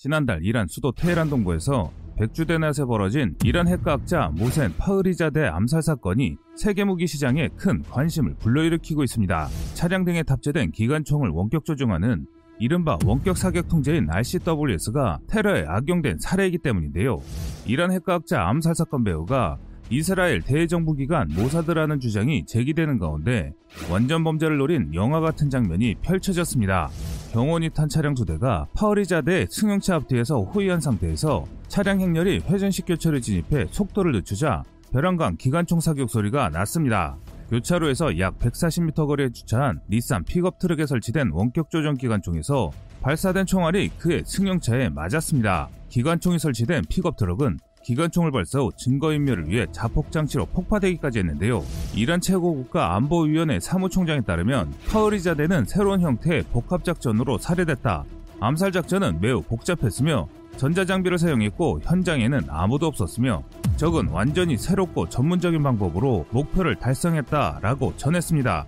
지난달 이란 수도 테헤란 동부에서 백주대낮에 벌어진 이란 핵과학자 모센 파흐리자대 암살 사건이 세계 무기 시장에 큰 관심을 불러일으키고 있습니다. 차량 등에 탑재된 기관총을 원격 조종하는 이른바 원격 사격 통제인 RCWS가 테러에 악용된 사례이기 때문인데요. 이란 핵과학자 암살 사건 배우가 이스라엘 대정부기관 모사드라는 주장이 제기되는 가운데 완전 범죄를 노린 영화 같은 장면이 펼쳐졌습니다. 경호원이 탄 차량 두 대가 파흐리자데 승용차 앞뒤에서 호위한 상태에서 차량 행렬이 회전식 교차로에 진입해 속도를 늦추자 별안간 기관총 사격 소리가 났습니다. 교차로에서 약 140m 거리에 주차한 닛산 픽업 트럭에 설치된 원격 조정 기관총에서 발사된 총알이 그의 승용차에 맞았습니다. 기관총이 설치된 픽업 트럭은 기관총을 발사 후 증거인멸을 위해 자폭장치로 폭파되기까지 했는데요. 이란 최고국가 안보위원회 사무총장에 따르면 파흐리자데는 새로운 형태의 복합작전으로 살해됐다. 암살작전은 매우 복잡했으며 전자장비를 사용했고 현장에는 아무도 없었으며 적은 완전히 새롭고 전문적인 방법으로 목표를 달성했다라고 전했습니다.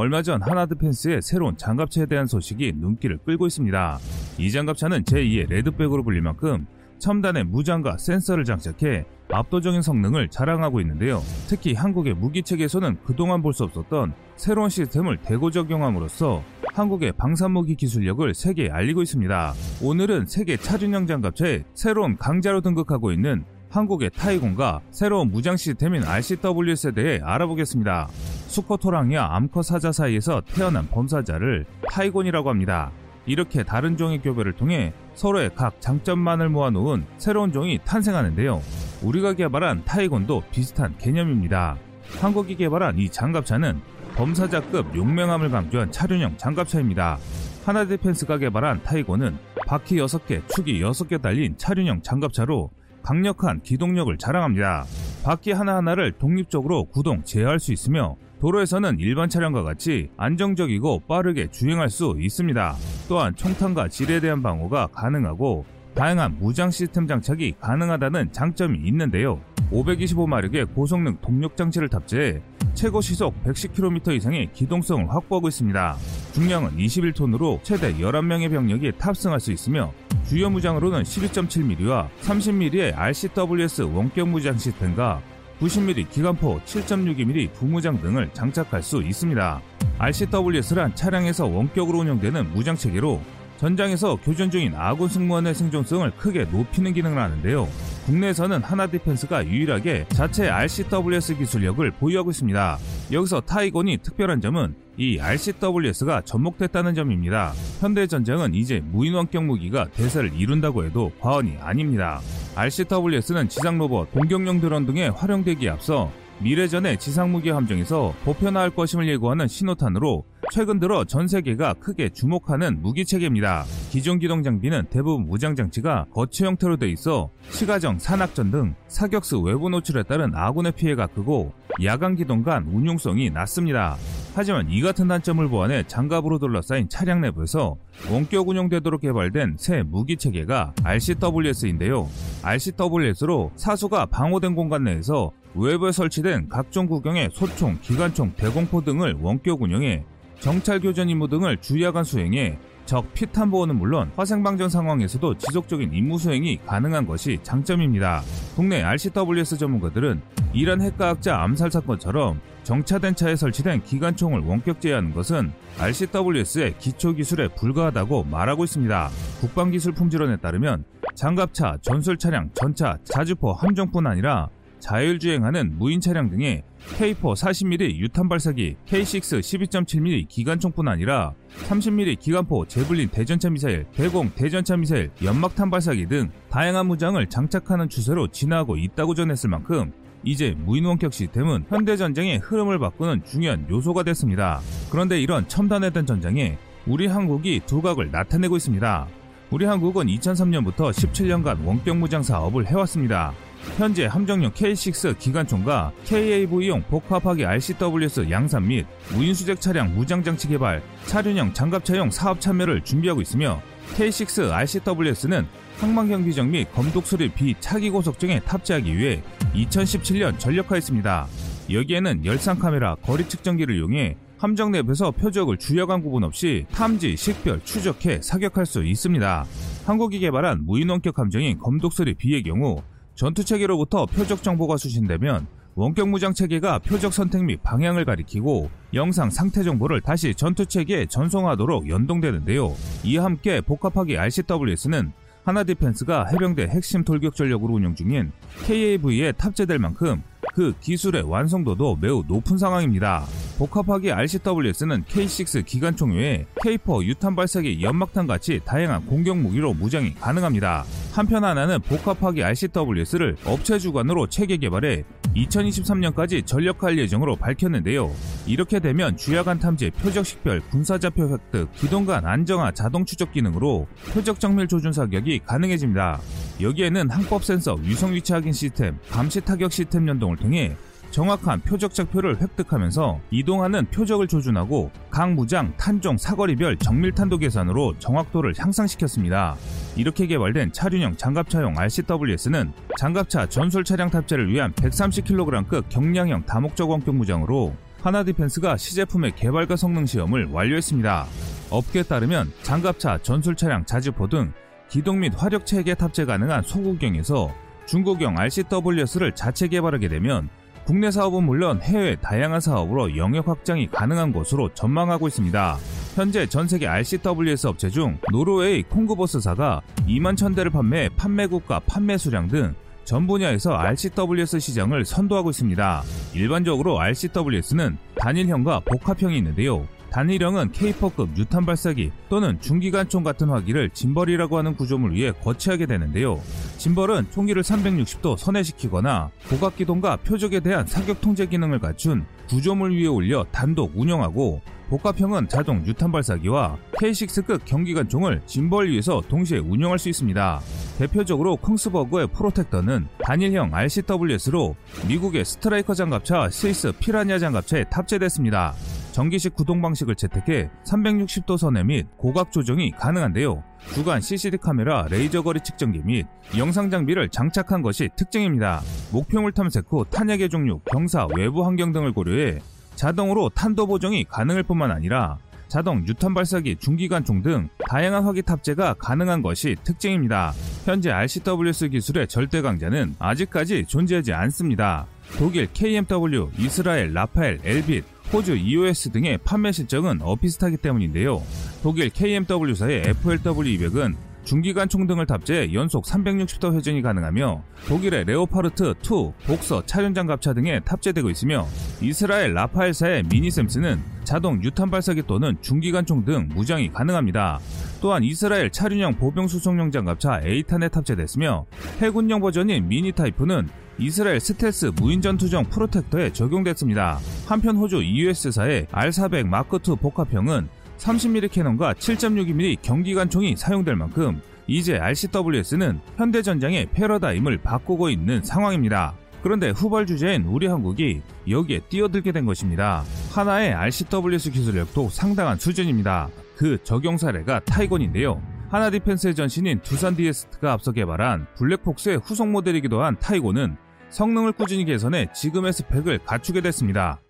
얼마 전 하나드펜스의 새로운 장갑차에 대한 소식이 눈길을 끌고 있습니다. 이 장갑차는 제2의 레드백으로 불릴 만큼 첨단의 무장과 센서를 장착해 압도적인 성능을 자랑하고 있는데요. 특히 한국의 무기체계에서는 그동안 볼 수 없었던 새로운 시스템을 대고 적용함으로써 한국의 방산무기 기술력을 세계에 알리고 있습니다. 오늘은 세계 차준형 장갑차에 새로운 강자로 등극하고 있는 한국의 타이곤과 새로운 무장 시스템인 RCWS에 대해 알아보겠습니다. 수코토랑이와 암컷 사자 사이에서 태어난 범사자를 타이곤이라고 합니다. 이렇게 다른 종의 교배를 통해 서로의 각 장점만을 모아놓은 새로운 종이 탄생하는데요. 우리가 개발한 타이곤도 비슷한 개념입니다. 한국이 개발한 이 장갑차는 범사자급 용맹함을 강조한 차륜형 장갑차입니다. 하나디펜스가 개발한 타이곤은 바퀴 6개, 축이 6개 달린 차륜형 장갑차로 강력한 기동력을 자랑합니다. 바퀴 하나하나를 독립적으로 구동, 제어할 수 있으며 도로에서는 일반 차량과 같이 안정적이고 빠르게 주행할 수 있습니다. 또한 총탄과 질에 대한 방어가 가능하고 다양한 무장 시스템 장착이 가능하다는 장점이 있는데요. 525마력의 고성능 동력 장치를 탑재해 최고 시속 110km 이상의 기동성을 확보하고 있습니다. 중량은 21톤으로 최대 11명의 병력이 탑승할 수 있으며 주요 무장으로는 12.7mm와 30mm의 RCWS 원격 무장 시스템과 90mm 기관포, 7.62mm 부무장 등을 장착할 수 있습니다. RCWS란 차량에서 원격으로 운영되는 무장 체계로 전장에서 교전 중인 아군 승무원의 생존성을 크게 높이는 기능을 하는데요. 국내에서는 하나디펜스가 유일하게 자체 RCWS 기술력을 보유하고 있습니다. 여기서 타이곤이 특별한 점은 이 RCWS가 접목됐다는 점입니다. 현대 전쟁은 이제 무인원격 무기가 대세를 이룬다고 해도 과언이 아닙니다. RCWS는 지상 로봇, 공격용 드론 등에 활용되기에 앞서 미래전의 지상 무기 함정에서 보편화할 것임을 예고하는 신호탄으로 최근 들어 전 세계가 크게 주목하는 무기 체계입니다. 기존 기동 장비는 대부분 무장 장치가 거치 형태로 돼 있어 시가정, 산악전 등 사격수 외부 노출에 따른 아군의 피해가 크고 야간 기동 간 운용성이 낮습니다. 하지만 이 같은 단점을 보완해 장갑으로 둘러싸인 차량 내부에서 원격 운용되도록 개발된 새 무기 체계가 RCWS인데요. RCWS로 사수가 방호된 공간 내에서 외부에 설치된 각종 구경의 소총, 기관총, 대공포 등을 원격 운영해 정찰 교전 임무 등을 주야간 수행해 적 피탄 보호는 물론 화생방전 상황에서도 지속적인 임무 수행이 가능한 것이 장점입니다. 국내 RCWS 전문가들은 이란 핵과학자 암살 사건처럼 정차된 차에 설치된 기관총을 원격 제어하는 것은 RCWS의 기초 기술에 불과하다고 말하고 있습니다. 국방기술 품질원에 따르면 장갑차, 전술 차량, 전차, 자주포 함정뿐 아니라 자율주행하는 무인 차량 등의 K4 40mm 유탄 발사기, K6 12.7mm 기관총뿐 아니라 30mm 기관포, 제블린 대전차 미사일, 대공 대전차 미사일, 연막탄 발사기 등 다양한 무장을 장착하는 추세로 진화하고 있다고 전했을 만큼 이제 무인 원격 시스템은 현대 전쟁의 흐름을 바꾸는 중요한 요소가 됐습니다. 그런데 이런 첨단화된 전장에 우리 한국이 두각을 나타내고 있습니다. 우리 한국은 2003년부터 17년간 원격 무장 사업을 해왔습니다. 현재 함정용 K6 기관총과 KAV용 복합하기 RCWS 양산 및 무인수색 차량 무장장치 개발, 차륜형 장갑차용 사업 참여를 준비하고 있으며 K6 RCWS는 항만경 비정 및 검독 수리 비 차기 고속정에 탑재하기 위해 2017년 전력화했습니다. 여기에는 열상 카메라, 거리 측정기를 이용해 함정 내부에서 표적을 주야간 구분 없이 탐지, 식별, 추적해 사격할 수 있습니다. 한국이 개발한 무인원격 함정인 검독설이 B의 경우 전투 체계로부터 표적 정보가 수신되면 원격 무장 체계가 표적 선택 및 방향을 가리키고 영상 상태 정보를 다시 전투 체계에 전송하도록 연동되는데요. 이와 함께 복합하기 RCWS는 하나 디펜스가 해병대 핵심 돌격 전력으로 운영 중인 KAV에 탑재될 만큼 그 기술의 완성도도 매우 높은 상황입니다. 복합하기 RCWS는 K6 기관총 외에 K4 유탄 발사기 연막탄 같이 다양한 공격 무기로 무장이 가능합니다. 한편 하나는 복합하기 RCWS를 업체 주관으로 체계 개발해 2023년까지 전력할 예정으로 밝혔는데요. 이렇게 되면 주야간 탐지, 표적 식별, 군사자표 획득, 기동간 안정화 자동 추적 기능으로 표적 정밀 조준 사격이 가능해집니다. 여기에는 항법 센서, 위성 위치 확인 시스템, 감시 타격 시스템 연동을 통해 정확한 표적 좌표를 획득하면서 이동하는 표적을 조준하고 각 무장, 탄종, 사거리별 정밀 탄도 계산으로 정확도를 향상시켰습니다. 이렇게 개발된 차륜형 장갑차용 RCWS는 장갑차 전술 차량 탑재를 위한 130kg급 경량형 다목적 원격 무장으로 하나 디펜스가 시제품의 개발과 성능 시험을 완료했습니다. 업계에 따르면 장갑차, 전술 차량, 자주포 등 기동 및 화력 체계 탑재 가능한 소구경에서 중국형 RCWS를 자체 개발하게 되면 국내 사업은 물론 해외 다양한 사업으로 영역 확장이 가능한 것으로 전망하고 있습니다. 현재 전 세계 RCWS 업체 중 노르웨이 콩그버스사가 2만 1000대를 판매, 판매 국가, 판매 수량 등 전 분야에서 RCWS 시장을 선도하고 있습니다. 일반적으로 RCWS는 단일형과 복합형이 있는데요. 단일형은 K4급 유탄 발사기 또는 중기관총 같은 화기를 짐벌이라고 하는 구조물 위에 거치하게 되는데요. 짐벌은 총기를 360도 선회시키거나 고각기동과 표적에 대한 사격 통제 기능을 갖춘 구조물 위에 올려 단독 운영하고 복합형은 자동 유탄 발사기와 K6급 경기관총을 짐벌 위에서 동시에 운영할 수 있습니다. 대표적으로 콩스버그의 프로텍터는 단일형 RCWS로 미국의 스트라이커 장갑차 스위스 피라냐 장갑차에 탑재됐습니다. 전기식 구동 방식을 채택해 360도 선회 및 고각 조정이 가능한데요. 주간 CCD 카메라, 레이저 거리 측정기 및 영상 장비를 장착한 것이 특징입니다. 목표물 탐색 후 탄약의 종류, 경사, 외부 환경 등을 고려해 자동으로 탄도 보정이 가능할 뿐만 아니라 자동 유탄 발사기, 중기관총 등 다양한 화기 탑재가 가능한 것이 특징입니다. 현재 RCWS 기술의 절대 강자는 아직까지 존재하지 않습니다. 독일 KMW, 이스라엘 라파엘, 엘빗, 호주 EOS 등의 판매 실적은 어비슷하기 때문인데요. 독일 KMW사의 FLW200은 중기관 총 등을 탑재해 연속 360도 회전이 가능하며 독일의 레오파르트 2, 복서, 차륜장 갑차 등에 탑재되고 있으며 이스라엘 라파엘사의 미니 샘슨은 자동 유탄 발사기 또는 중기관총 등 무장이 가능합니다. 또한 이스라엘 차륜형 보병 수송용 장갑차 에이탄에 탑재됐으며 해군용 버전인 미니 타이프는 이스라엘 스텔스 무인전투정 프로텍터에 적용됐습니다. 한편 호주 EOS사의 R400 마크2 복합형은 30mm cannon과 7.62mm 경기관총이 사용될 만큼 이제 RCWS는 현대전장의 패러다임을 바꾸고 있는 상황입니다. 그런데 후발 주제인 우리 한국이 여기에 뛰어들게 된 것입니다. 하나의 RCWS 기술력도 상당한 수준입니다. 그 적용 사례가 타이건인데요. 하나 디펜스의 전신인 두산 디에스트가 앞서 개발한 블랙폭스의 후속 모델이기도 한 타이곤은 성능을 꾸준히 개선해 지금의 스펙을 갖추게 됐습니다.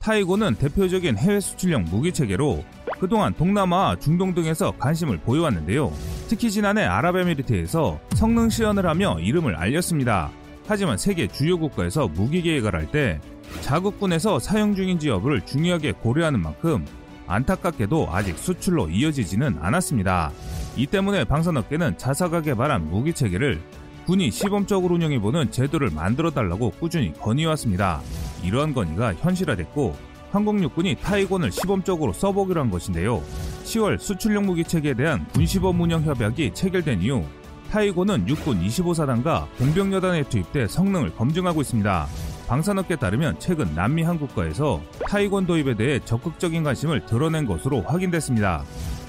타이고는 대표적인 해외 수출용 무기 체계로 그동안 동남아, 중동 등에서 관심을 보여왔는데요. 특히 지난해 아랍에미리트에서 성능 시연을 하며 이름을 알렸습니다. 하지만 세계 주요 국가에서 무기 계획을 할 때 자국군에서 사용 중인지 여부를 중요하게 고려하는 만큼 안타깝게도 아직 수출로 이어지지는 않았습니다. 이 때문에 방산업계는 자사가 개발한 무기 체계를 군이 시범적으로 운영해보는 제도를 만들어 달라고 꾸준히 건의해왔습니다. 이러한 건의가 현실화됐고 한국 육군이 타이곤을 시범적으로 써보기로 한 것인데요. 10월 수출용 무기 체계에 대한 군시범 운영 협약이 체결된 이후 타이곤은 육군 25사단과 공병여단에 투입돼 성능을 검증하고 있습니다. 방산업계에 따르면 최근 남미 한 국가에서 타이곤 도입에 대해 적극적인 관심을 드러낸 것으로 확인됐습니다.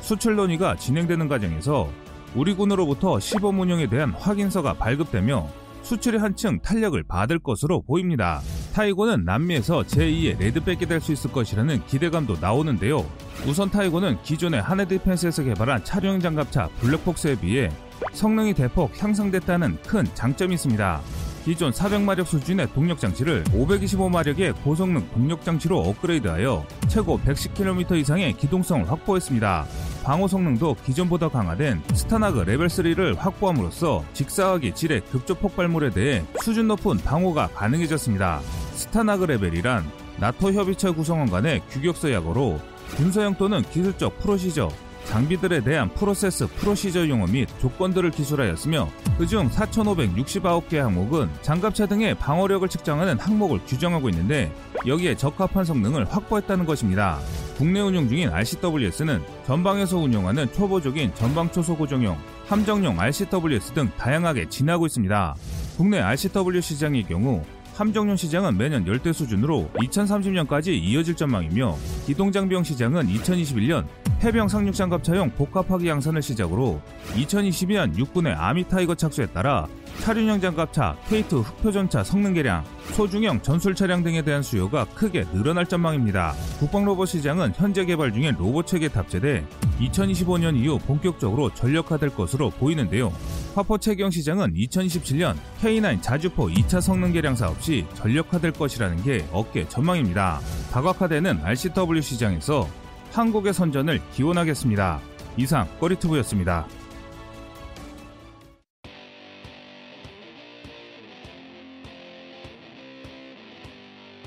수출 논의가 진행되는 과정에서 우리 군으로부터 시범 운영에 대한 확인서가 발급되며 수출이 한층 탄력을 받을 것으로 보입니다. 타이고는 남미에서 제2의 레드백이 될 수 있을 것이라는 기대감도 나오는데요. 우선 타이곤은 기존의 한화 디펜스에서 개발한 차륜 장갑차 블랙폭스에 비해 성능이 대폭 향상됐다는 큰 장점이 있습니다. 기존 400마력 수준의 동력 장치를 525마력의 고성능 동력 장치로 업그레이드하여 최고 110km 이상의 기동성을 확보했습니다. 방어 성능도 기존보다 강화된 STANAG 레벨 3를 확보함으로써 직사화기 지뢰 급조 폭발물에 대해 수준 높은 방어가 가능해졌습니다. STANAG 레벨이란 나토 협의체 구성원 간의 규격서 약어로 군사용 또는 기술적 procedure, 장비들에 대한 프로세스 procedure 용어 및 조건들을 기술하였으며 그중 4,569개 항목은 장갑차 등의 방어력을 측정하는 항목을 규정하고 있는데 여기에 적합한 성능을 확보했다는 것입니다. 국내 운용 중인 RCWS는 전방에서 운용하는 초보적인 전방 초소 고정용, 함정용 RCWS 등 다양하게 진화하고 있습니다. 국내 RCW 시장의 경우 함정용 시장은 매년 열대 수준으로 2030년까지 이어질 전망이며 기동장비용 시장은 2021년 해병 상륙장갑차용 복합화기 양산을 시작으로 2022년 육군의 Army TIGER 착수에 따라 차륜형 장갑차, K2 흑표전차 성능 개량, 소중형 전술 차량 등에 대한 수요가 크게 늘어날 전망입니다. 국방 로봇 시장은 현재 개발 중인 로봇 체계 탑재돼 2025년 이후 본격적으로 전력화될 것으로 보이는데요. 화포 체계형 시장은 2027년 K9 자주포 2차 성능 개량 사업 시 전력화될 것이라는 게 업계 전망입니다. 다각화되는 RCW 시장에서 한국의 선전을 기원하겠습니다. 이상 꺼리투브였습니다.